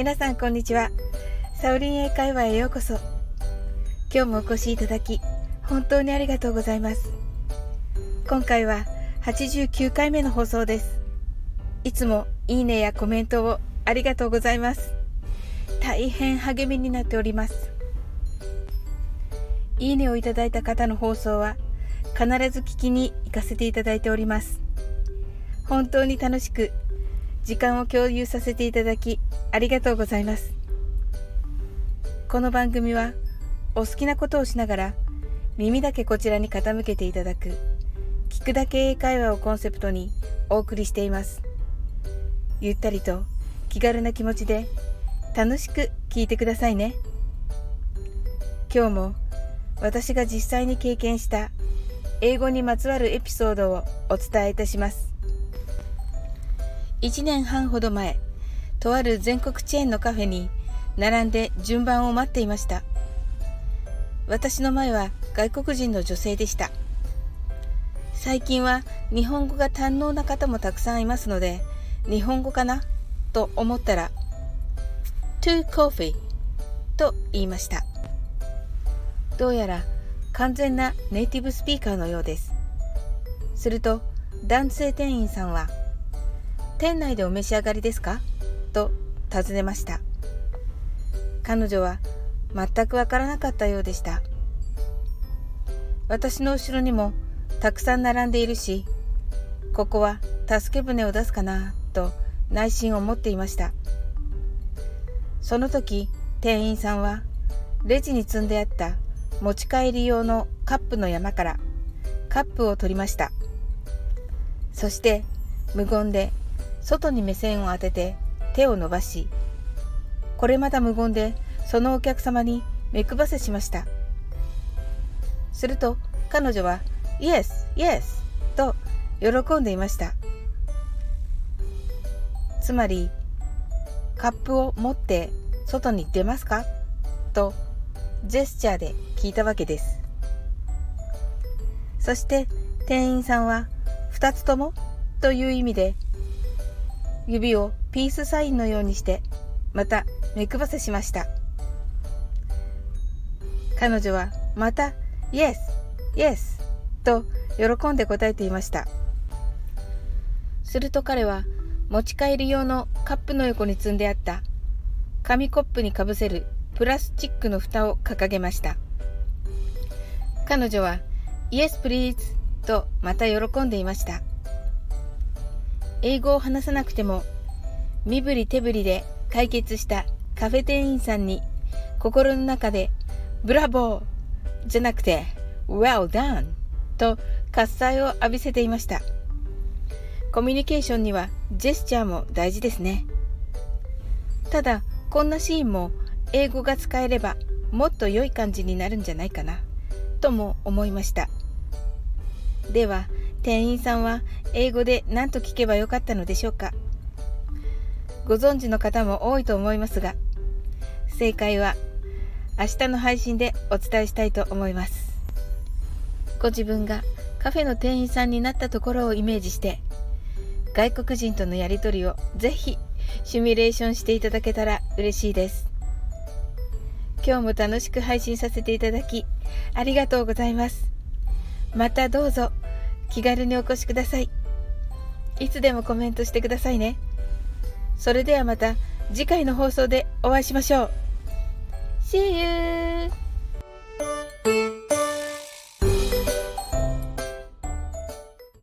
皆さんこんにちは。サウリン英会話へようこそ。今日もお越しいただき、本当にありがとうございます。今回は89回目の放送です。いつもいいねやコメントをありがとうございます。大変励みになっております。いいねをいただいた方の放送は必ず聞きに行かせていただいております。本当に楽しく時間を共有させていただきありがとうございます。この番組はお好きなことをしながら耳だけこちらに傾けていただく聞くだけ英会話をコンセプトにお送りしています。ゆったりと気軽な気持ちで楽しく聞いてくださいね。今日も私が実際に経験した英語にまつわるエピソードをお伝えいたします。1年半ほど前、とある全国チェーンのカフェに並んで順番を待っていました。私の前は外国人の女性でした。最近は日本語が堪能な方もたくさんいますので、日本語かな？と思ったら、to coffee と言いました。どうやら完全なネイティブスピーカーのようです。すると男性店員さんは、店内でお召し上がりですか？と尋ねました。彼女は全くわからなかったようでした。私の後ろにもたくさん並んでいるし、ここは助け舟を出すかなと内心思っていました。その時、店員さんはレジに積んであった持ち帰り用のカップの山からカップを取りました。そして無言で外に目線を当てて手を伸ばし、これまた無言でそのお客様に目配せしました。すると彼女は、イエス、イエスと喜んでいました。つまり、カップを持って外に出ますか？とジェスチャーで聞いたわけです。そして店員さんは2つともという意味で指をピースサインのようにしてまた目配せしました。彼女はまた「イエスイエス」と喜んで答えていました。すると彼は持ち帰り用のカップの横に積んであった紙コップにかぶせるプラスチックの蓋を掲げました。彼女は「イエスプリーズ」とまた喜んでいました。英語を話さなくても身振り手振りで解決したカフェ店員さんに心の中でブラボーじゃなくて Well done と喝采を浴びせていました。コミュニケーションにはジェスチャーも大事ですね。ただこんなシーンも英語が使えればもっと良い感じになるんじゃないかなとも思いました。では店員さんは英語で何と聞けばよかったのでしょうか？ご存知の方も多いと思いますが正解は明日の配信でお伝えしたいと思います。ご自分がカフェの店員さんになったところをイメージして外国人とのやり取りをぜひシミュレーションしていただけたら嬉しいです。今日も楽しく配信させていただきありがとうございます。またどうぞ。気軽にお越しください。いつでもコメントしてくださいね。それではまた次回の放送でお会いしましょう。See you!